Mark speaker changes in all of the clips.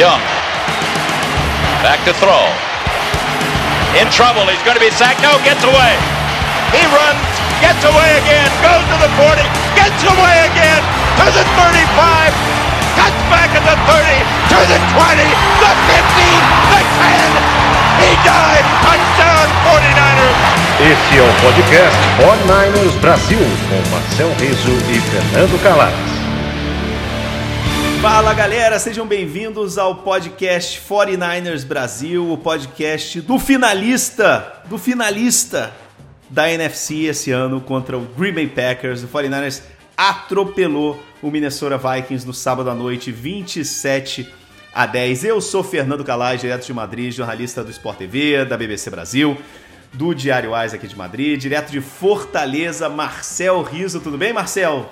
Speaker 1: Young. Back to throw. In trouble. He's going to be sacked. No, gets away. He runs, gets away again, goes to the 40, gets away again to the 35, cuts back at the 30, to the 20, the 15, the 10. He died. Touchdown 49ers.
Speaker 2: Esse é o podcast 49ers Brasil, com Marcel Riso e Fernando Calais.
Speaker 3: Fala galera, sejam bem-vindos ao podcast 49ers Brasil, o podcast do finalista, do finalista da NFC esse ano contra o Green Bay Packers. O 49ers atropelou o Minnesota Vikings no sábado à noite, 27 a 10. Eu sou Fernando Calais, direto de Madrid, jornalista do Sport TV, da BBC Brasil, do Diário Ais aqui de Madrid, direto de Fortaleza, Marcel Riso. Tudo bem, Marcel?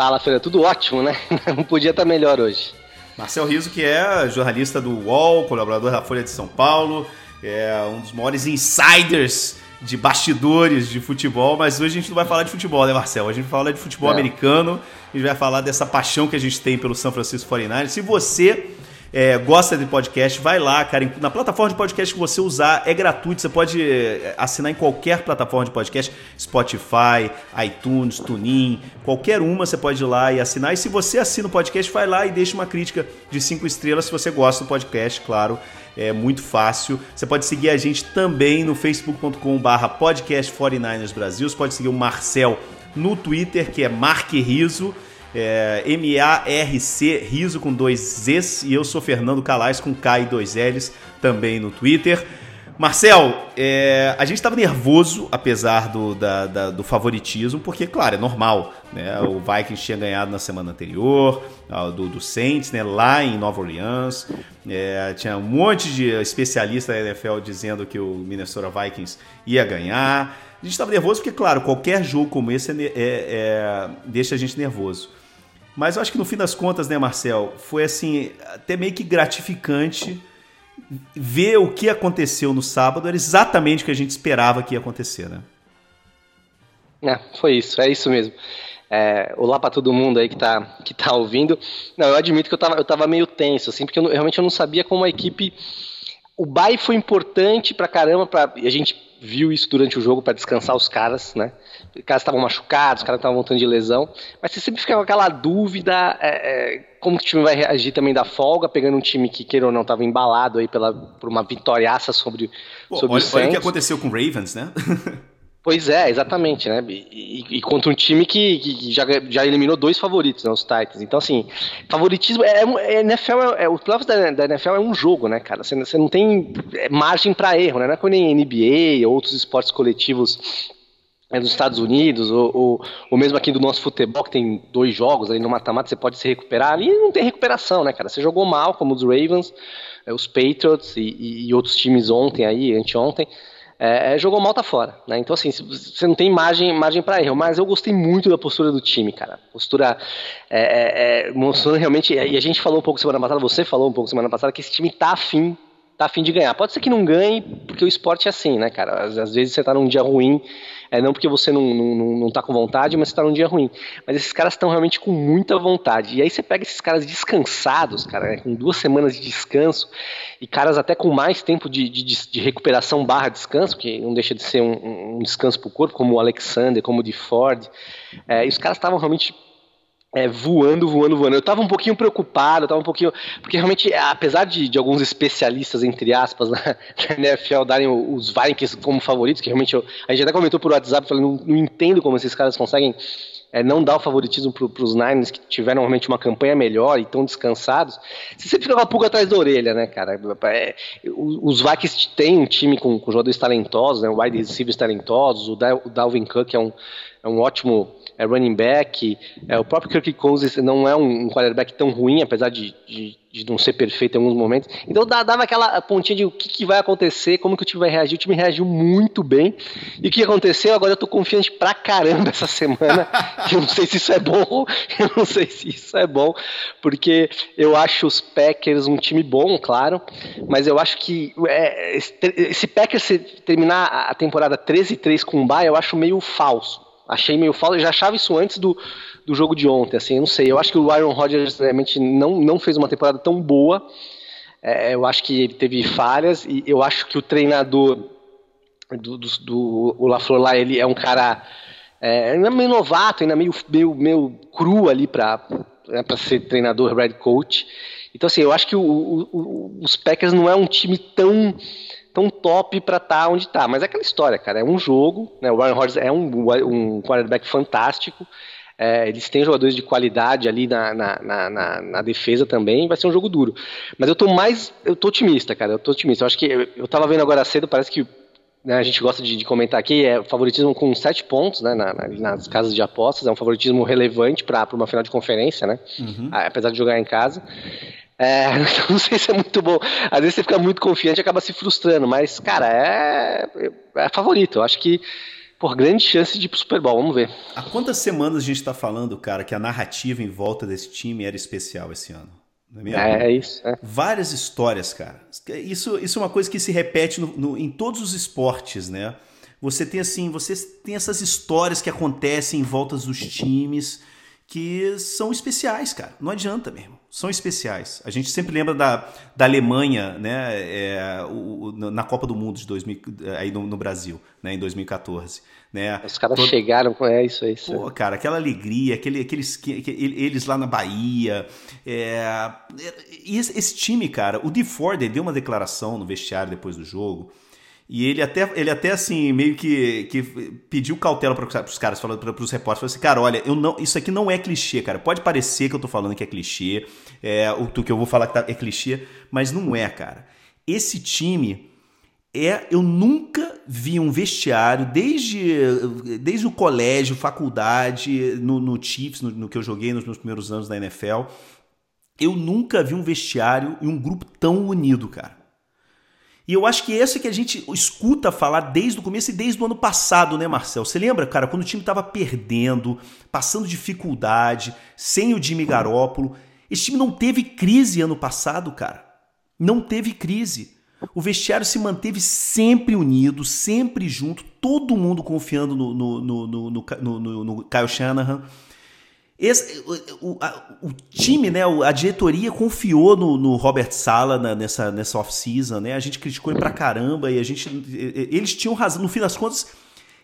Speaker 4: Fala, Fernando. Tudo ótimo, né? Não podia estar melhor hoje.
Speaker 3: Marcel Riso, que é jornalista do UOL, colaborador da Folha de São Paulo, é um dos maiores insiders de bastidores de futebol, mas hoje a gente não vai falar de futebol, né, Marcel? A gente vai falar de futebol americano, a gente vai falar dessa paixão que a gente tem pelo São Francisco 49ers. Se você é, gosta de podcast, vai lá, cara. Na plataforma de podcast que você usar, é gratuito. Você pode é, assinar em qualquer plataforma de podcast, Spotify, iTunes, TuneIn, qualquer uma você pode ir lá e assinar. E se você assina o podcast, vai lá e deixa uma crítica de cinco estrelas se você gosta do podcast, claro. É muito fácil. Você pode seguir a gente também no facebook.com/barra podcast 49ers Brasil. Você pode seguir o Marcel no Twitter, que é Mark Riso. É, M-A-R-C, Riso com dois Zs, e eu sou Fernando Calais com K e dois Ls, também no Twitter. Marcel, é, a gente estava nervoso, apesar do, da, da, do favoritismo, porque, claro, é normal. Né? O Vikings tinha ganhado na semana anterior, do, do Saints, né? lá em Nova Orleans. É, tinha um monte de especialistas da NFL dizendo que o Minnesota Vikings ia ganhar. A gente estava nervoso porque, claro, qualquer jogo como esse é, é, é, deixa a gente nervoso. Mas eu acho que no fim das contas, né, Marcel, foi assim, até meio que gratificante ver o que aconteceu no sábado, era exatamente o que a gente esperava que ia acontecer, né?
Speaker 4: É, foi isso, é isso mesmo. É, olá para todo mundo aí que tá, que tá ouvindo. Não, eu admito que eu tava, eu tava meio tenso, assim, porque eu, realmente eu não sabia como a equipe. O bye foi importante pra caramba, pra, a gente viu isso durante o jogo para descansar os caras, né? Os caras estavam machucados, os caras estavam voltando de lesão, mas você sempre fica com aquela dúvida é, é, como que o time vai reagir também da folga, pegando um time que, queira ou não, estava embalado aí pela, por uma vitoriaça sobre, Pô, sobre
Speaker 3: olha, o Olha o que aconteceu com o Ravens, né?
Speaker 4: Pois é, exatamente, né? E, e, e contra um time que, que, já, já eliminou dois favoritos, né? Os Titans. Então, assim, favoritismo. É, é, NFL é, é, o playoffs da, da, NFL é um jogo, né, cara? Você, você não tem é, margem para erro, né? Não é como nem NBA ou outros esportes coletivos é, dos Estados Unidos, ou, ou, ou, mesmo aqui do nosso futebol, que tem dois jogos ali no mata-mata, você pode se recuperar. Ali não tem recuperação, né, cara? Você jogou mal, como os Ravens, é, os Patriots e, e outros times ontem aí, anteontem. É, é, jogou mal, tá fora. Né? Então, assim, você não tem margem, margem para erro. Mas eu gostei muito da postura do time, cara. Postura é, é, é mostrando realmente. E a gente falou um pouco semana passada, você falou um pouco semana passada, que esse time tá afim tá afim de ganhar. Pode ser que não ganhe, porque o esporte é assim, né, cara? Às, às vezes você tá num dia ruim, é não porque você não, não, não, tá com vontade, mas você tá num dia ruim. Mas esses caras estão realmente com muita vontade. E aí você pega esses caras descansados, cara, né, com duas semanas de descanso, e caras até com mais tempo de, de, de recuperação barra descanso, que não deixa de ser um, um descanso pro corpo, como o Alexander, como o de Ford. É, e os caras estavam realmente é, voando, voando, voando. Eu tava um pouquinho preocupado, eu tava um pouquinho. Porque realmente, apesar de, de alguns especialistas, entre aspas, na, NFL darem os Vikings como favoritos, que realmente eu, a gente até comentou por WhatsApp, falando, não, não entendo como esses caras conseguem é, não dar o favoritismo para os Niners, que tiveram realmente uma campanha melhor e estão descansados, você sempre fica com a pulga atrás da orelha, né, cara? É, os Vikings têm um time com, com jogadores talentosos, né, wide receivers talentosos, o, o Dalvin Cook é um, é um ótimo é running back. É, o próprio Kirk Cousins não é um, um quarterback tão ruim, apesar de, de, de, não ser perfeito em alguns momentos. Então dava aquela pontinha de o que, que, vai acontecer, como que o time vai reagir. O time reagiu muito bem. E o que aconteceu? Agora eu tô confiante pra caramba essa semana. eu não sei se isso é bom, eu não sei se isso é bom, porque eu acho os Packers um time bom, claro, mas eu acho que é, esse Packers terminar a temporada 13-3 com o Bay, eu acho meio falso Achei meio falso, já achava isso antes do, do jogo de ontem, assim, não sei. Eu acho que o Aaron Rodgers realmente não, não fez uma temporada tão boa. É, eu acho que ele teve falhas e eu acho que o treinador do, do, do o LaFleur lá, ele é um cara é, ainda meio novato, ainda meio, meio, meio cru ali para né, ser treinador, head coach. Então, assim, eu acho que o, o, os Packers não é um time tão tão top para estar tá onde está. Mas é aquela história, cara. É um jogo, né? O Aaron Rodgers é um, um quarterback fantástico. É, eles têm jogadores de qualidade ali na, na, na, na, defesa também, vai ser um jogo duro. Mas eu tô mais. Eu tô otimista, cara. Eu tô otimista. Eu acho que. Eu, eu tava vendo agora cedo, parece que né, a gente gosta de, de, comentar aqui, é favoritismo com sete pontos né, na, nas casas de apostas, é um favoritismo relevante para uma final de conferência, né? Uhum. Apesar de jogar em casa. É, não sei se é muito bom. Às vezes você fica muito confiante e acaba se frustrando, mas, cara, é, é favorito. Eu acho que, por grande chance de ir pro Super Bowl, vamos ver.
Speaker 3: Há quantas semanas a gente tá falando, cara, que a narrativa em volta desse time era especial esse ano?
Speaker 4: É, é, é, isso. É.
Speaker 3: Várias histórias, cara. Isso, isso é uma coisa que se repete no, no, em todos os esportes, né? Você tem assim, você tem essas histórias que acontecem em volta dos times que são especiais, cara. Não adianta mesmo. São especiais. A gente sempre lembra da, da Alemanha, né, é, o, na Copa do Mundo de 2000, aí no, no Brasil, né, em 2014. Né?
Speaker 4: Os caras Todo... chegaram com é isso aí.
Speaker 3: Pô, cara, aquela alegria, aquele, aqueles, eles lá na Bahia. É, esse, esse, time, cara, o DeFord deu uma declaração no vestiário depois do jogo e ele até, ele até assim, meio que, que pediu cautela para os caras, falando para os repórteres, falou assim, cara, olha, eu não, isso aqui não é clichê, cara. Pode parecer que eu tô falando que é clichê, é, o que eu vou falar que tá, é clichê, mas não é, cara. Esse time é, eu nunca vi um vestiário desde, desde o colégio, faculdade, no, no Chiefs, no, no que eu joguei nos meus primeiros anos na NFL, eu nunca vi um vestiário e um grupo tão unido, cara. E eu acho que esse é que a gente escuta falar desde o começo e desde o ano passado, né, Marcel? Você lembra, cara, quando o time estava perdendo, passando dificuldade, sem o Jimmy Garoppolo? Esse time não teve crise ano passado, cara. Não teve crise. O vestiário se manteve sempre unido, sempre junto, todo mundo confiando no, no, no, no, no, no, no Kyle Shanahan. Esse, o, o, time, né, a diretoria confiou no, no Robert Sala na, nessa, nessa off-season, né? A gente criticou ele pra caramba e a gente. Eles tinham razão. No fim das contas,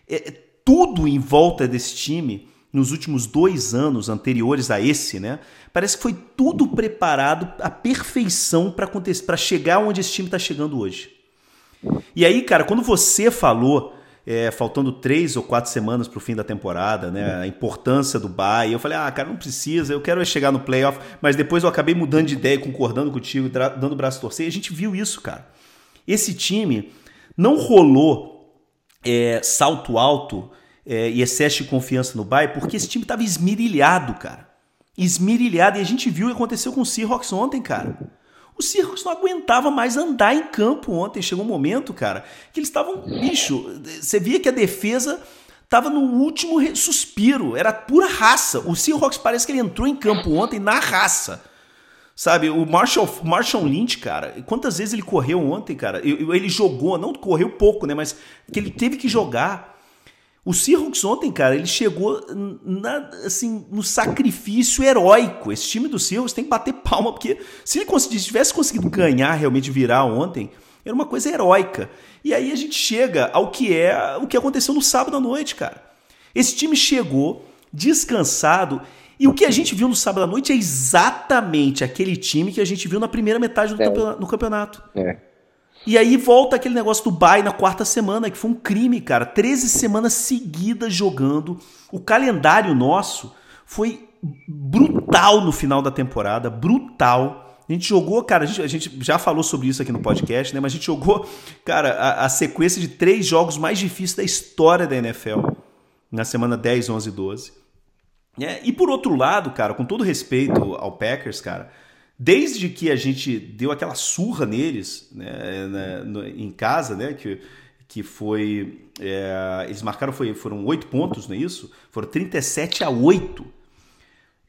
Speaker 3: é, tudo em volta desse time, nos últimos dois anos anteriores a esse, né? Parece que foi tudo preparado à perfeição para acontecer, para chegar onde esse time está chegando hoje. E aí, cara, quando você falou é, faltando três ou quatro semanas para o fim da temporada, né? A importância do bye. Eu falei, ah, cara, não precisa, eu quero chegar no playoff, mas depois eu acabei mudando de ideia, concordando contigo, dando o braço a torcer. E a gente viu isso, cara. Esse time não rolou é, salto alto é, e excesso de confiança no bye, porque esse time estava esmirilhado, cara. Esmirilhado. E a gente viu o que aconteceu com o Seahawks ontem, cara. O Seahawks não aguentava mais andar em campo ontem. Chegou um momento, cara, que eles estavam. Bicho, você via que a defesa estava no último suspiro. Era pura raça. O Seahawks parece que ele entrou em campo ontem na raça. Sabe, o Marshall, Marshall Lynch, cara, quantas vezes ele correu ontem, cara? Ele jogou, não correu pouco, né? Mas que ele teve que jogar. O Seahawks ontem, cara, ele chegou na, assim, no sacrifício heróico. Esse time do Seahawks tem que bater palma, porque se ele tivesse conseguido ganhar, realmente virar ontem, era uma coisa heróica. E aí a gente chega ao que é o que aconteceu no sábado à noite, cara. Esse time chegou descansado e o que a gente viu no sábado à noite é exatamente aquele time que a gente viu na primeira metade do é. campeonato. É. E aí volta aquele negócio do bye na quarta semana, que foi um crime, cara. 13 semanas seguidas jogando. O calendário nosso foi brutal no final da temporada, brutal. A gente jogou, cara, a gente, a gente, já falou sobre isso aqui no podcast, né? Mas a gente jogou, cara, a, a, sequência de três jogos mais difíceis da história da NFL. Na semana 10, 11 e 12. É, e por outro lado, cara, com todo respeito ao Packers, cara, Desde que a gente deu aquela surra neles né, na, no, em casa, né, que, que foi. É, eles marcaram, foi, foram oito pontos, não é isso? Foram 37 a 8.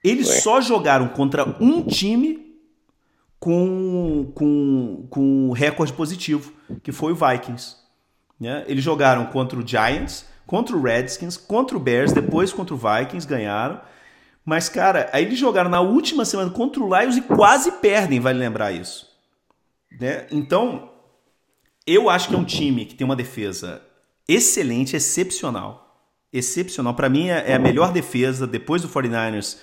Speaker 3: Eles Ué. só jogaram contra um time com, com, com recorde positivo, que foi o Vikings. Né? Eles jogaram contra o Giants, contra o Redskins, contra o Bears, depois contra o Vikings, ganharam. Mas, cara, aí eles jogaram na última semana contra o Lions e quase perdem, vale lembrar isso. Né? Então, eu acho que é um time que tem uma defesa excelente, excepcional. Excepcional. Para mim, é a melhor defesa depois do 49ers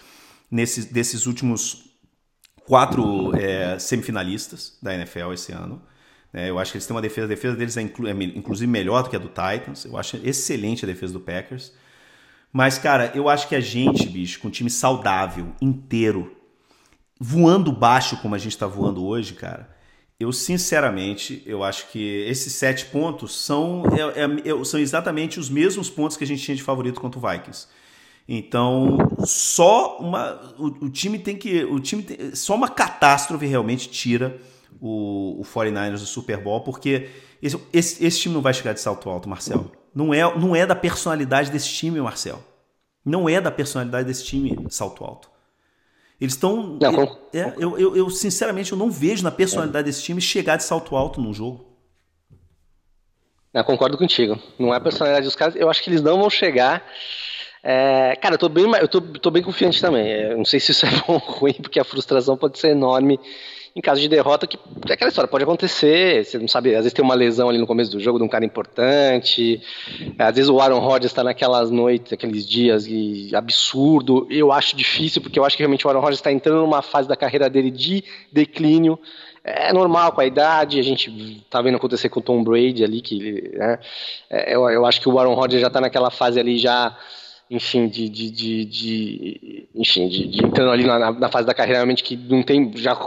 Speaker 3: nesses, desses últimos quatro é, semifinalistas da NFL esse ano. É, eu acho que eles têm uma defesa, a defesa deles é, inclu, é, inclusive melhor do que a do Titans. Eu acho excelente a defesa do Packers. Mas, cara, eu acho que a gente, bicho, com um time saudável, inteiro, voando baixo como a gente está voando hoje, cara, eu sinceramente, eu acho que esses sete pontos são, é, é, é, são exatamente os mesmos pontos que a gente tinha de favorito contra o Vikings. Então, só uma, o, o time tem que, o time tem, só uma catástrofe realmente tira o, o 49ers do Super Bowl, porque esse, esse, esse, time não vai chegar de salto alto, Marcelo. Não é, não é da personalidade desse time, Marcelo. Não é da personalidade desse time salto alto. Eles estão. É, eu, eu, eu, sinceramente, eu não vejo na personalidade desse time chegar de salto alto num jogo.
Speaker 4: Eu concordo contigo. Não é a personalidade dos caras. Eu acho que eles não vão chegar. É, cara, eu tô bem, eu tô, tô bem confiante também. Eu é, não sei se isso é bom ou ruim, porque a frustração pode ser enorme em caso de derrota, que é aquela história, pode acontecer, você não sabe, às vezes tem uma lesão ali no começo do jogo de um cara importante, às vezes o Aaron Rodgers está naquelas noites, aqueles dias absurdo, eu acho difícil, porque eu acho que realmente o Aaron Rodgers está entrando numa fase da carreira dele de declínio, é normal com a idade, a gente tá vendo acontecer com o Tom Brady ali, que né, é, eu, eu acho que o Aaron Rodgers já está naquela fase ali já enfim, de, de, de, de enfim, de, de, entrando ali na, na, fase da carreira realmente que não tem, já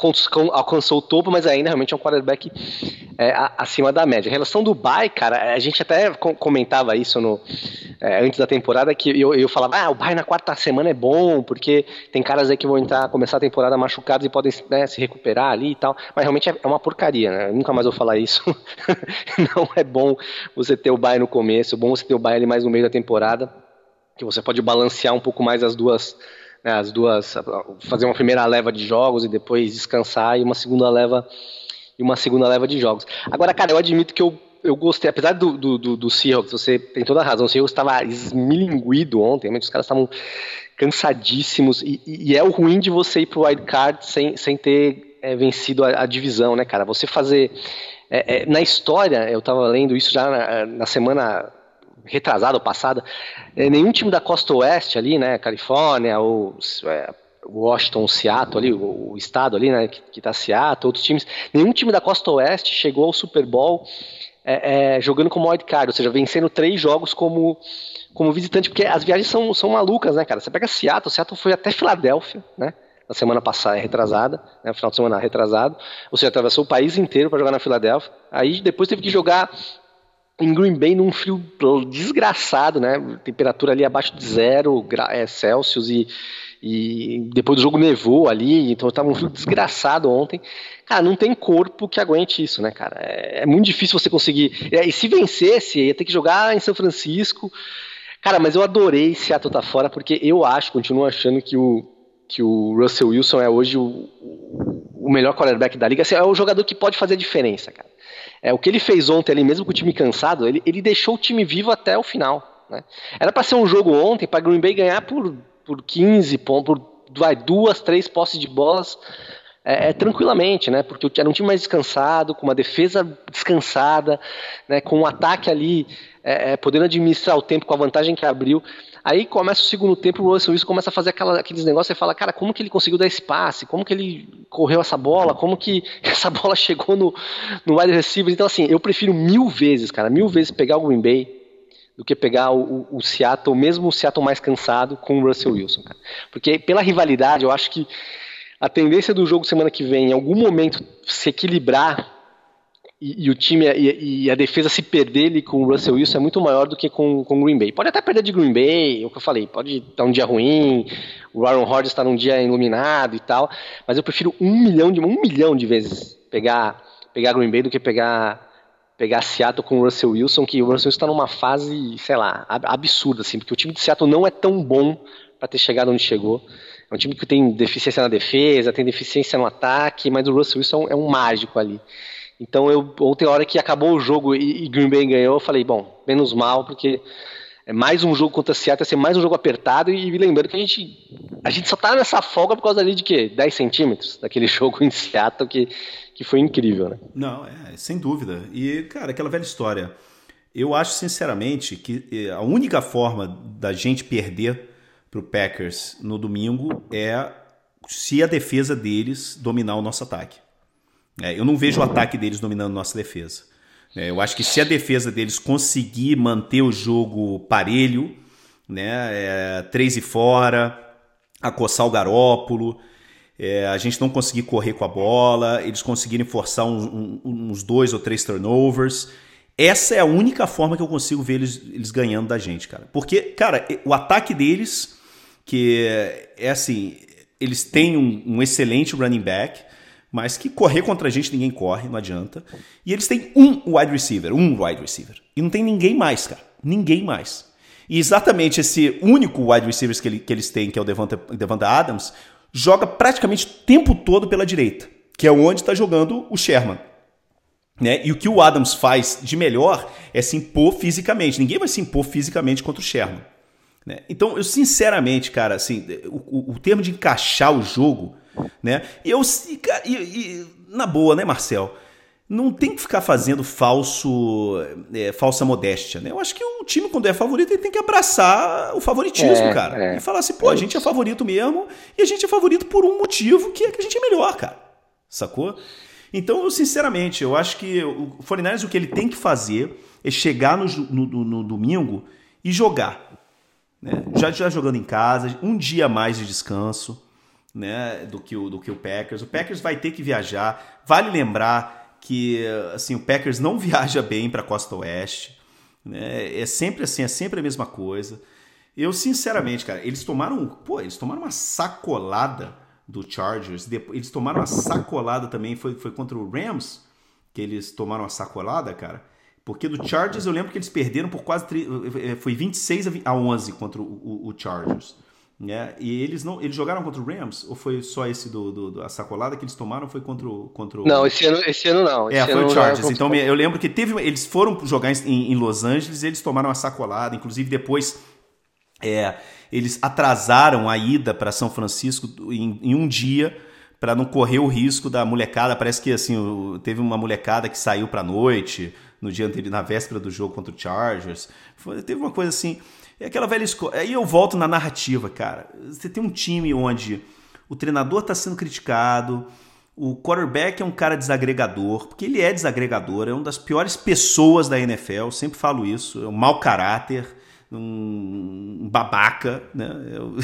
Speaker 4: alcançou o topo, mas ainda realmente é um quarterback é, acima da média. Em relação do Bay, cara, a gente até comentava isso no, é, antes da temporada, que eu, eu falava, ah, o Bay na quarta semana é bom, porque tem caras aí que vão entrar, começar a temporada machucados e podem né, se recuperar ali e tal, mas realmente é, é uma porcaria, né? Eu nunca mais vou falar isso. não é bom você ter o Bay no começo, é bom você ter o Bay ali mais no meio da temporada que você pode balancear um pouco mais as duas, né, as duas, fazer uma primeira leva de jogos e depois descansar e uma segunda leva e uma segunda leva de jogos. Agora, cara, eu admito que eu, eu gostei, apesar do, do, do, do Seahawks, você tem toda a razão, o Seahawks estava esmilinguido ontem, os caras estavam cansadíssimos e, e, é o ruim de você ir pro wild card sem, sem ter é, vencido a, a, divisão, né, cara? Você fazer é, é, na história, eu estava lendo isso já na, na semana retrasada ou passada, é, nenhum time da costa oeste ali, né, Califórnia ou é, Washington, Seattle ali, o, o, estado ali, né, que, que tá Seattle, outros times, nenhum time da costa oeste chegou ao Super Bowl é, é, jogando como wildcard, ou seja, vencendo três jogos como, como visitante, porque as viagens são, são malucas, né, cara? Você pega Seattle, Seattle foi até Filadélfia, né? Na semana passada, retrasada, né, final de semana retrasado, ou seja, atravessou o país inteiro para jogar na Filadélfia. Aí depois teve que jogar em Green Bay num frio desgraçado, né? Temperatura ali abaixo de zero é, Celsius e, e depois do jogo nevou ali, então estava um frio desgraçado ontem. Cara, não tem corpo que aguente isso, né, cara? É, é muito difícil você conseguir. E se vencesse, ia ter que jogar em São Francisco. Cara, mas eu adorei Seattle tá fora porque eu acho, continuo achando que o, que o Russell Wilson é hoje o, o melhor quarterback da liga. Assim, é o jogador que pode fazer a diferença, cara. É, o que ele fez ontem ali, mesmo com o time cansado, ele, ele deixou o time vivo até o final. Né? Era para ser um jogo ontem, para Green Bay ganhar por, por 15 pontos, por vai, duas, três posses de bolas é, é, tranquilamente, né? Porque era um time mais descansado, com uma defesa descansada, né? com um ataque ali é, é, podendo administrar o tempo com a vantagem que abriu. Aí começa o segundo tempo, o Russell Wilson começa a fazer aquela, aqueles negócios e fala, cara, como que ele conseguiu dar espaço? Como que ele correu essa bola? Como que essa bola chegou no, no wide receiver? Então, assim, eu prefiro mil vezes, cara, mil vezes pegar o Green Bay do que pegar o, o, o Seattle, mesmo o Seattle mais cansado, com o Russell Wilson, cara. Porque pela rivalidade, eu acho que a tendência do jogo semana que vem, em algum momento, se equilibrar e, e, o time e, e, a defesa se perder ali com o Russell Wilson é muito maior do que com, com o Green Bay. Pode até perder de Green Bay, é o que eu falei, pode estar um dia ruim, o Aaron Rodgers está num dia iluminado e tal, mas eu prefiro um milhão de um milhão de vezes pegar pegar Green Bay do que pegar pegar Seattle com o Russell Wilson, que o Russell Wilson está numa fase, sei lá, absurda assim, porque o time de Seattle não é tão bom para ter chegado onde chegou. É um time que tem deficiência na defesa, tem deficiência no ataque, mas o Russell Wilson é um mágico ali. Então eu ontem a hora que acabou o jogo e, e Green Bay ganhou, eu falei, bom, menos mal, porque é mais um jogo contra Seattle, ia ser mais um jogo apertado. E lembrando que a gente, a gente só tá nessa folga por causa ali de quê? 10 centímetros daquele jogo em Seattle que, que foi incrível, né?
Speaker 3: Não, é, sem dúvida. E, cara, aquela velha história. Eu acho, sinceramente, que eh, a única forma da gente perder pro Packers no domingo é se a defesa deles dominar o nosso ataque. É, eu não vejo o ataque deles dominando nossa defesa. É, eu acho que se a defesa deles conseguir manter o jogo parelho, né, é, três e fora, acossar o Garópolo, é, a gente não conseguir correr com a bola, eles conseguirem forçar uns dois ou três turnovers. Essa é a única forma que eu consigo ver eles, eles ganhando da gente, cara. Porque, cara, o ataque deles, que é assim, eles têm um, um excelente running back, mas que correr contra a gente ninguém corre, não adianta. E eles têm um wide receiver, um wide receiver. E não tem ninguém mais, cara. Ninguém mais. E exatamente esse único wide receiver que, ele, que eles têm, que é o Devonta, Devonta Adams, joga praticamente o tempo todo pela direita, que é onde está jogando o Sherman. Né? E o que o Adams faz de melhor é se impor fisicamente. Ninguém vai se impor fisicamente contra o Sherman. Né? Então, eu sinceramente, cara, assim, o, o, o termo de encaixar o jogo né? Eu, e, e, na boa, né, Marcel? Não tem que ficar fazendo falso, é, falsa modéstia, né? Eu acho que o time, quando é favorito, ele tem que abraçar o favoritismo, é, cara. É. E falar assim, pô, a gente é favorito mesmo, e a gente é favorito por um motivo, que é que a gente é melhor, cara. Sacou? Então, eu, sinceramente, eu acho que o 49 o que ele tem que fazer é chegar no, no, no domingo e jogar. Né? Já, já jogando em casa, um dia mais de descanso né, do que o do que o Packers. O Packers vai ter que viajar. Vale lembrar que assim o Packers não viaja bem para a costa oeste. Né? É sempre assim, é sempre a mesma coisa. Eu sinceramente, cara, eles tomaram, pô, eles tomaram uma sacolada do Chargers. Eles tomaram uma sacolada também, foi, foi contra o Rams que eles tomaram uma sacolada, cara. Porque do Chargers eu lembro que eles perderam por quase. Foi 26 a 11 contra o, o, o Chargers. Né? E eles não, eles jogaram contra o Rams ou foi só esse do, do, do a sacolada que eles tomaram foi contra o, contra o...
Speaker 4: Não, esse ano, esse ano não.
Speaker 3: Esse é, foi o Chargers. Então eu lembro que teve, eles foram jogar em, em Los Angeles, eles tomaram a sacolada, inclusive depois é, eles atrasaram a ida para São Francisco em, em um dia para não correr o risco da molecada. Parece que assim teve uma molecada que saiu para noite no dia anterior, na véspera do jogo contra o Chargers. Foi, teve uma coisa assim. É aquela velha escola. Aí eu volto na narrativa, cara. Você tem um time onde o treinador está sendo criticado, o quarterback é um cara desagregador, porque ele é desagregador, é uma das piores pessoas da NFL, sempre falo isso, é um mau caráter, um babaca, né?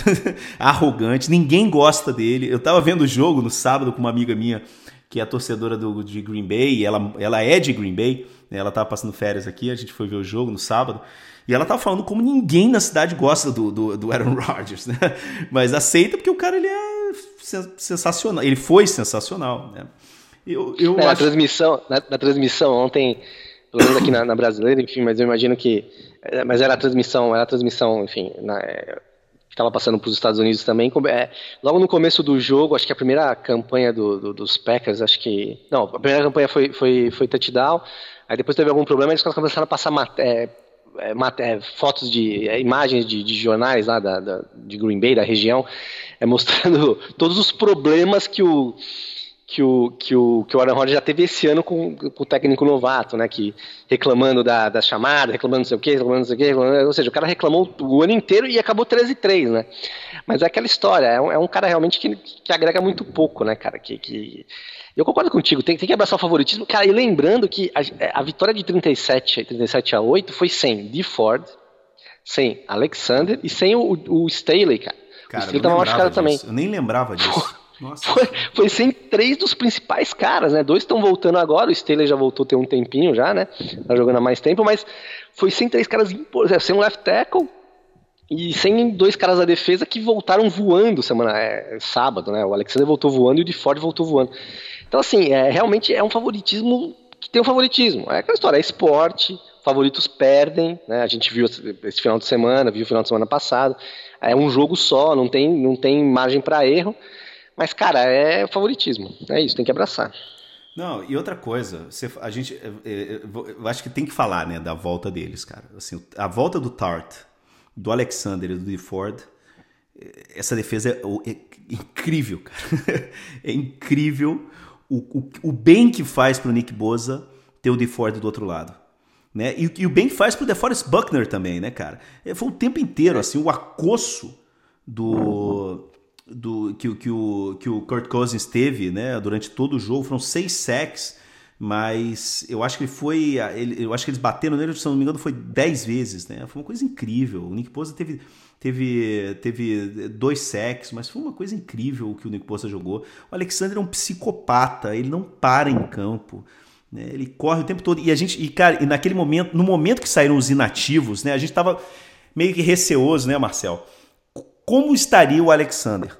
Speaker 3: arrogante, ninguém gosta dele. Eu tava vendo o jogo no sábado com uma amiga minha que é torcedora do, de Green Bay, ela, ela é de Green Bay, né? ela tava passando férias aqui, a gente foi ver o jogo no sábado, e ela tava falando como ninguém na cidade gosta do, do, do Aaron Rodgers, né? Mas aceita porque o cara ele é sensacional. Ele foi sensacional, né?
Speaker 4: Eu, eu é, acho... na, transmissão, na, na, transmissão ontem, pelo menos aqui na, na, brasileira, enfim, mas eu imagino que. É, mas era a transmissão, era a transmissão, enfim, na, é, que estava passando para os Estados Unidos também. É, logo no começo do jogo, acho que a primeira campanha do, do, dos Packers, acho que. Não, a primeira campanha foi, foi, foi touchdown. Aí depois teve algum problema, eles começaram a passar é, é, é, fotos de é, imagens de, de, jornais lá da, da, de Green Bay, da região, é, mostrando todos os problemas que o que o, que o, que o Aaron Rodgers já teve esse ano com, com o técnico novato, né? Que reclamando da, da chamada, reclamando não sei o quê, reclamando não sei o quê, ou seja, o cara reclamou o ano inteiro e acabou 13-3, né? Mas é aquela história, é um, é um cara realmente que, que agrega muito pouco, né, cara? Que, que, eu concordo contigo, tem, tem que abraçar o favoritismo. Cara, e lembrando que a, a vitória de 37, 37 a 8 foi sem D. Ford, sem Alexander e sem o, o Staley, cara.
Speaker 3: Cara, o Staley tava machucado também. Eu nem lembrava disso.
Speaker 4: Nossa. Foi, foi, sem três dos principais caras, né? Dois estão voltando agora, o Staley já voltou tem um tempinho já, né? Tá jogando há mais tempo, mas foi sem três caras importantes, é, sem um left tackle, e sem dois caras da defesa que voltaram voando semana é, sábado, né? O Alexander voltou voando e o de Ford voltou voando. Então, assim, é, realmente é um favoritismo que tem um favoritismo. É aquela história, é esporte, favoritos perdem, né? A gente viu esse final de semana, viu o final de semana passado. É um jogo só, não tem, não tem margem para erro. Mas, cara, é favoritismo. É isso, tem que abraçar.
Speaker 3: Não, e outra coisa, você, a gente, é, é, eu acho que tem que falar, né, da volta deles, cara. Assim, a volta do Tart do Alexander e do DeFord, essa defesa é, é incrível, cara. é incrível o, o, o, bem que faz pro Nick Boza ter o DeFord do outro lado. Né? E, e o bem que faz pro DeForest Buckner também, né, cara? Foi o tempo inteiro, assim, o acosso do, do que, que, o, que o Kurt Cousins teve né, durante todo o jogo. Foram seis sacks, mas eu acho que ele foi. Ele, eu acho que eles bateram nele, se não me engano, foi dez vezes. Né? Foi uma coisa incrível. O Nick Bosa teve, teve, teve dois sacks, mas foi uma coisa incrível o que o Nick Bosa jogou. O Alexander é um psicopata, ele não para em campo. Né? Ele corre o tempo todo. E a gente, e cara, e naquele momento, no momento que saíram os inativos, né, a gente tava meio que receoso, né, Marcel? Como estaria o Alexander.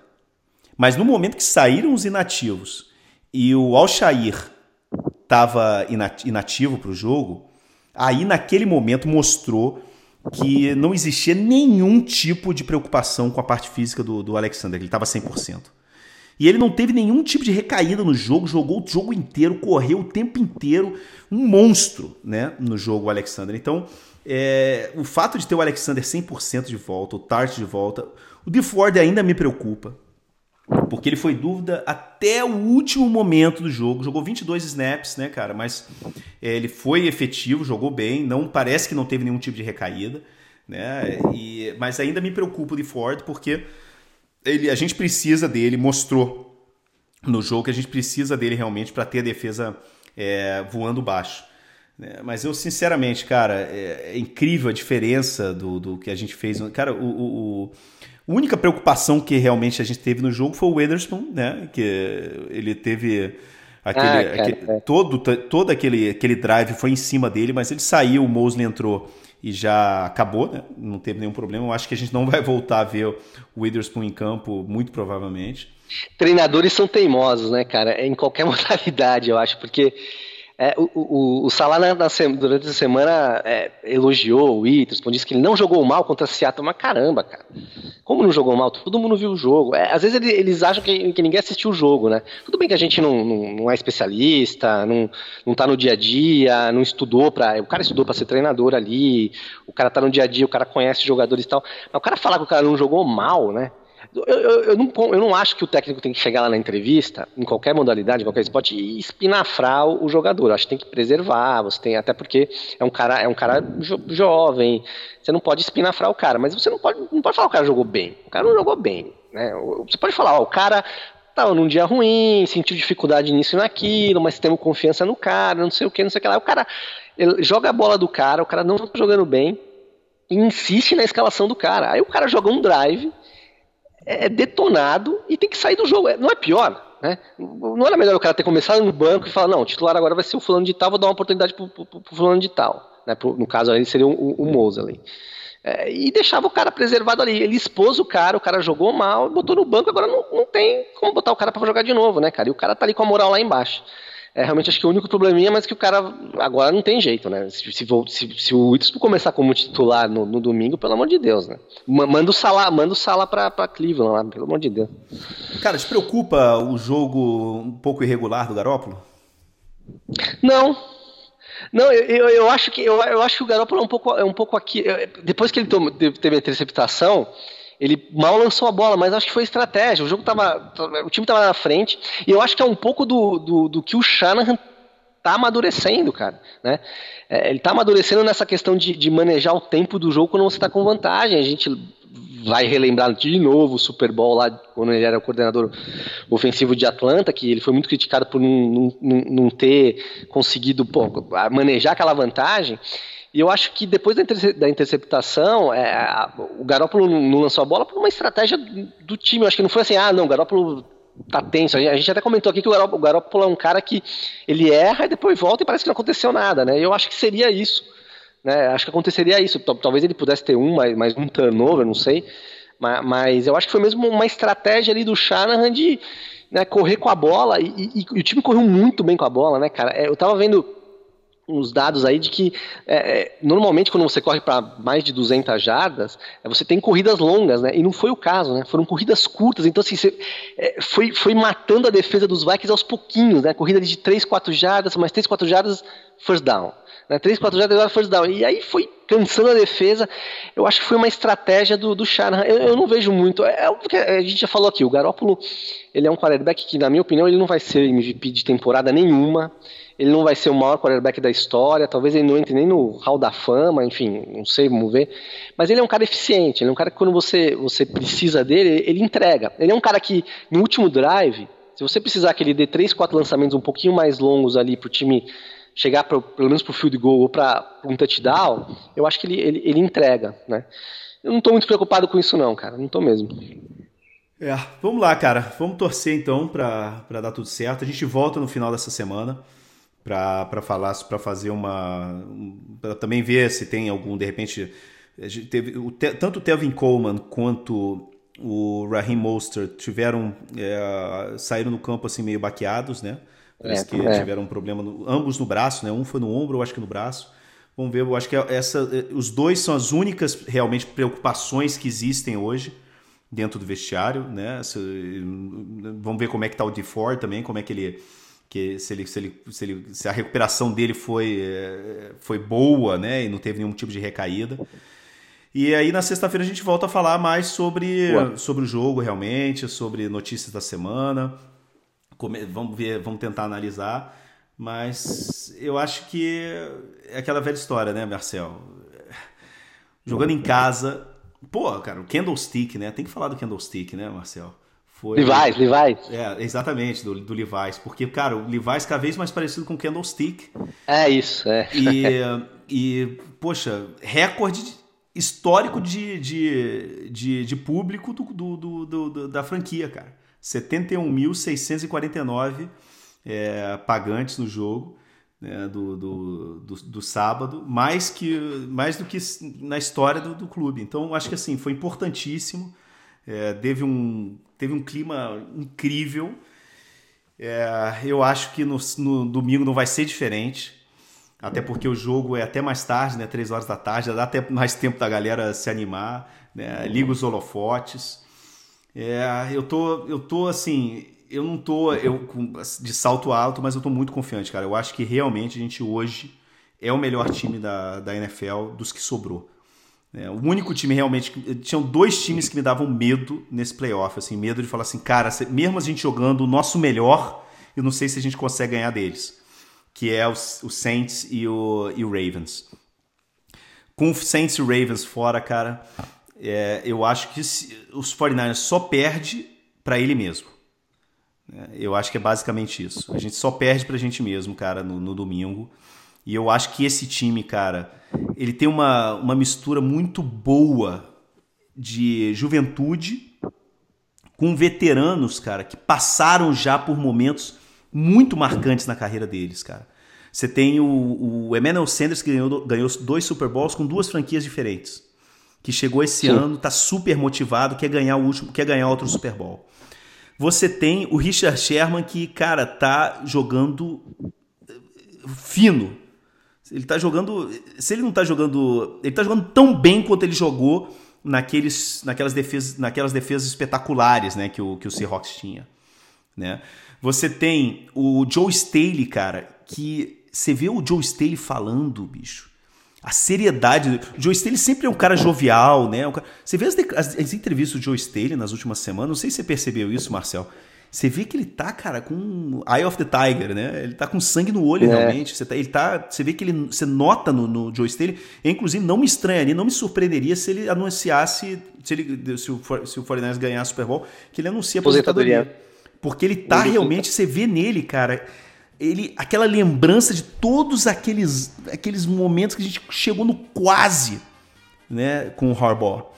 Speaker 3: Mas no momento que saíram os inativos e o Alshair estava inativo para o jogo, aí naquele momento mostrou que não existia nenhum tipo de preocupação com a parte física do, do Alexander, ele estava 100%. E ele não teve nenhum tipo de recaída no jogo, jogou o jogo inteiro, correu o tempo inteiro, um monstro né, no jogo, o Alexander. Então, é, o fato de ter o Alexander 100% de volta, o Tart de volta, o de Ford ainda me preocupa, porque ele foi dúvida até o último momento do jogo. Jogou 22 snaps, né, cara? Mas é, ele foi efetivo, jogou bem. Não parece que não teve nenhum tipo de recaída, né? E, mas ainda me preocupa o de Ford porque ele, a gente precisa dele. Mostrou no jogo que a gente precisa dele realmente para ter a defesa é, voando baixo. Né? Mas eu, sinceramente, cara, é, é, incrível a diferença do, do que a gente fez. Cara, o, o a única preocupação que realmente a gente teve no jogo foi o Witherspoon, né? Que ele teve aquele, ah, cara, aquele é. todo, todo aquele, aquele drive foi em cima dele, mas ele saiu, o Mosley entrou e já acabou, né? Não teve nenhum problema. Eu acho que a gente não vai voltar a ver o Witherspoon em campo, muito provavelmente.
Speaker 4: Treinadores são teimosos, né, cara? Em qualquer modalidade, eu acho, porque é, o, o, o Salah na, durante a semana é, elogiou o Witherspoon, disse que ele não jogou mal contra Seattle, mas caramba, cara. Como não jogou mal? Todo mundo viu o jogo. É, às vezes eles, eles acham que, que, ninguém assistiu o jogo, né? Tudo bem que a gente não, não, não, é especialista, não, não tá no dia a dia, não estudou para. O cara estudou para ser treinador ali, o cara tá no dia a dia, o cara conhece jogadores e tal. Mas o cara falar que o cara não jogou mal, né? Eu, eu, eu, não, eu não acho que o técnico tem que chegar lá na entrevista, em qualquer modalidade, em qualquer esporte, e espinafrar o, jogador. Eu acho que tem que preservar, você tem, até porque é um cara, é um cara jo, jovem, você não pode espinafrar o cara, mas você não pode, não pode falar que o cara jogou bem. O cara não jogou bem. Né? Você pode falar, ó, o cara estava num dia ruim, sentiu dificuldade nisso e naquilo, mas temos confiança no cara, não sei o que, não sei o que lá. O cara joga a bola do cara, o cara não está jogando bem, e insiste na escalação do cara. Aí o cara joga um drive é, é detonado e tem que sair do jogo. É, não é pior, né? Não era melhor o cara ter começado no banco e falar, não, o titular agora vai ser o fulano de tal, vou dar uma oportunidade pro, pro, pro fulano de tal. Né? No caso aí seria o, o Mosley. É, e deixava o cara preservado ali. Ele expôs o cara, o cara jogou mal, botou no banco, agora não, não tem como botar o cara para jogar de novo, né, cara? E o cara tá ali com a moral lá embaixo. É realmente acho que o único probleminha, mas que o cara agora não tem jeito, né? Se, se, se, se o Witherspoon começar como titular no, no, domingo, pelo amor de Deus, né? Manda o Salah, manda o Salah pra, pra Cleveland lá, pelo amor de Deus.
Speaker 3: Cara, te preocupa o jogo um pouco irregular do Garópolo?
Speaker 4: Não, não, eu, eu, eu, acho que eu, eu acho que o Garoppolo é um pouco, é um pouco aqui. Depois que ele tomou, teve a interceptação, ele mal lançou a bola, mas acho que foi estratégia. O jogo tava. O time tava na frente. E eu acho que é um pouco do, do, do que o Shanahan tá amadurecendo, cara. Né? É, ele tá amadurecendo nessa questão de, de manejar o tempo do jogo quando você tá com vantagem. A gente vai relembrar de novo o Super Bowl lá, quando ele era o coordenador ofensivo de Atlanta, que ele foi muito criticado por não, não, não ter conseguido pô, manejar aquela vantagem. E eu acho que depois da, da interceptação, é, o Garópolo não lançou a bola por uma estratégia do time. Eu acho que não foi assim, ah, não, o Garópolo tá tenso. A gente até comentou aqui que o Garópolo, é um cara que ele erra e depois volta e parece que não aconteceu nada, né? Eu acho que seria isso. Né? Acho que aconteceria isso. Talvez ele pudesse ter um, mais, mais um turnover, não sei. Mas, mas, eu acho que foi mesmo uma estratégia ali do Shanahan de né, correr com a bola. E, e, e, o time correu muito bem com a bola, né, cara? É, eu tava vendo uns dados aí de que é, é normalmente quando você corre para mais de 200 jardas, é, você tem corridas longas, né? E não foi o caso, né? Foram corridas curtas, então assim, você, é, foi, foi matando a defesa dos Vikings aos pouquinhos, né? Corrida de 3, 4 jardas, mais 3, 4 jardas, first down. Né? 3, 4 jardas, first down. E aí foi cansando a defesa. Eu acho que foi uma estratégia do, do Shanahan. Eu, eu não vejo muito. É, é a gente já falou aqui, o Garópolo, ele é um quarterback que, na minha opinião, ele não vai ser MVP de temporada nenhuma ele não vai ser o maior quarterback da história, talvez ele não entre nem no hall da fama, enfim, não sei, vamos ver. Mas ele é um cara eficiente, ele é um cara que quando você, você precisa dele, ele entrega. Ele é um cara que, no último drive, se você precisar que ele dê três, quatro lançamentos um pouquinho mais longos ali pro time chegar pro, pelo menos pro field goal ou para um touchdown, eu acho que ele, ele, ele entrega, né? Eu não estou muito preocupado com isso não, cara, não estou mesmo.
Speaker 3: É, vamos lá, cara. Vamos torcer então para dar tudo certo. A gente volta no final dessa semana para falar, para fazer uma. para também ver se tem algum, de repente. Teve, o, tanto o Tevin Coleman quanto o Raheem Mostert tiveram. É, saíram no campo assim meio baqueados, né? Parece é, que é. tiveram um problema, no, ambos no braço, né? Um foi no ombro, eu acho que no braço. Vamos ver, eu acho que essa, os dois são as únicas realmente preocupações que existem hoje dentro do vestiário, né? vamos ver como é que tá o D4 também, como é que ele que se, ele, se, ele, se, ele, se a recuperação dele foi, eh, foi boa, né, e não teve nenhum tipo de recaída. E aí na sexta-feira a gente volta a falar mais sobre, sobre o jogo realmente, sobre notícias da semana. vamos ver, vamos tentar analisar. Mas eu acho que é aquela velha história, né, Marcel? Jogando em casa. Pô, cara, o Candlestick, né? Tem que falar do Candlestick, né, Marcel?
Speaker 4: Foi, Levi's, Levi's.
Speaker 3: É, exatamente, do, do Levi's. Porque, cara, o Levi's cada vez mais parecido com o Candlestick.
Speaker 4: É isso, é.
Speaker 3: E, e poxa, recorde histórico de, de, de, de público do, do, do, da franquia, cara. 71.649 é, pagantes no jogo né, do, do, do, do, sábado, mais, que, mais do que na história do, do clube. Então, acho que assim, foi importantíssimo. É, teve, um, teve um clima incrível. É, eu acho que no, no, domingo não vai ser diferente. Até porque o jogo é até mais tarde, né? Três horas da tarde, dá até mais tempo da galera se animar, né? Liga os holofotes. É, eu tô, eu tô assim, eu não tô eu, de salto alto, mas eu tô muito confiante, cara. Eu acho que realmente a gente hoje é o melhor time da, da NFL dos que sobrou. É, o único time realmente. Tinham dois times que me davam medo nesse playoff. Assim, medo de falar assim, cara, mesmo a gente jogando o nosso melhor, eu não sei se a gente consegue ganhar deles. Que é o, o Saints e o, e o Ravens. Com o Saints e o Ravens fora, cara, é, eu acho que os 49ers só perde para ele mesmo. É, eu acho que é basicamente isso. A gente só perde pra gente mesmo, cara, no, no domingo. E eu acho que esse time, cara, ele tem uma, uma mistura muito boa de juventude com veteranos, cara, que passaram já por momentos muito marcantes na carreira deles, cara. Você tem o, o Emmanuel Sanders que ganhou, ganhou dois Super Bowls com duas franquias diferentes. Que chegou esse Sim. ano, tá super motivado, quer ganhar o último, quer ganhar outro Super Bowl. Você tem o Richard Sherman que, cara, tá jogando fino ele tá jogando. Se ele não tá jogando. Ele tá jogando tão bem quanto ele jogou naqueles, naquelas, defesas, naquelas defesas espetaculares né, que, o, que o Seahawks tinha. Né? Você tem o Joe Staley, cara, que você vê o Joe Staley falando, bicho. A seriedade. O Joe Staley sempre é um cara jovial, né? Um cara... Você vê as, as, as, entrevistas do Joe Staley nas últimas semanas, não sei se você percebeu isso, Marcel. Você vê que ele tá, cara, com Eye of the Tiger, né? Ele tá com sangue no olho, é. realmente. Você, tá, ele tá, você vê que ele. Você nota no, no Joe Staley. Inclusive, não me estranharia, não me surpreenderia se ele anunciasse. Se, ele, se o, se o 49 ganhar a Super Bowl, que ele anuncia a aposentadoria. aposentadoria. Porque ele tá realmente, você vê nele, cara, ele aquela lembrança de todos aqueles, aqueles momentos que a gente chegou no quase, né, com o Harbaugh.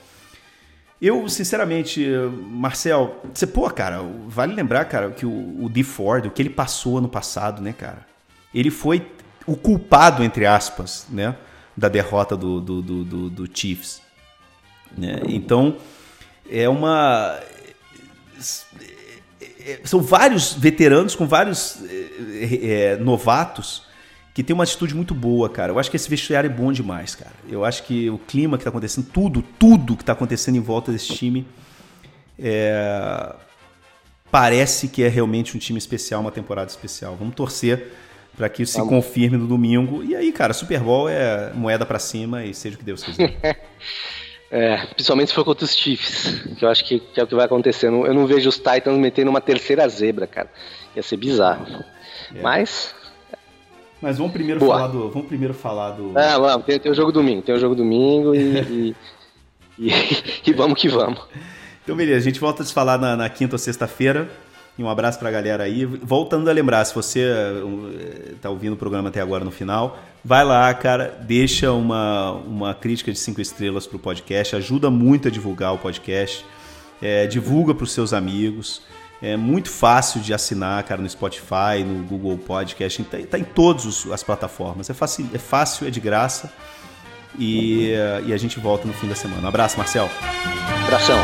Speaker 3: Eu, sinceramente, Marcel, você, pô, cara, vale lembrar, cara, que o, o Ford, o que ele passou ano passado, né, cara? Ele foi o culpado, entre aspas, né, da derrota do, do, do, do, do Chiefs. Né? Então, é uma. É, são vários veteranos com vários é, é, novatos que tem uma atitude muito boa, cara. Eu acho que esse vestiário é bom demais, cara. Eu acho que o clima que tá acontecendo, tudo, tudo que tá acontecendo em volta desse time é... parece que é realmente um time especial, uma temporada especial. Vamos torcer para que isso se confirme no domingo. E aí, cara, Super Bowl é moeda para cima e seja o que Deus quiser.
Speaker 4: É, principalmente se for contra os Chiefs, que eu acho que, que, é o que vai acontecer. Eu não vejo os Titans metendo uma terceira zebra, cara. Ia ser bizarro. É. Mas.
Speaker 3: Mas vamos primeiro Boa. falar do. Vamos primeiro falar do.
Speaker 4: É, vamos, tem, tem o jogo domingo, tem o jogo domingo e, e, e, e, vamos que vamos.
Speaker 3: Então, beleza, a gente volta a se falar na, na quinta ou sexta-feira. E um abraço pra galera aí. Voltando a lembrar, se você uh, tá ouvindo o programa até agora no final, vai lá, cara, deixa uma, uma crítica de cinco estrelas pro podcast, ajuda muito a divulgar o podcast, é, divulga pros seus amigos. É muito fácil de assinar, cara, no Spotify, no Google Podcast, tá, tá em todas as plataformas. É fácil, é fácil, é de graça. E, e a gente volta no fim da semana. Um abraço, Marcel.
Speaker 4: Abração.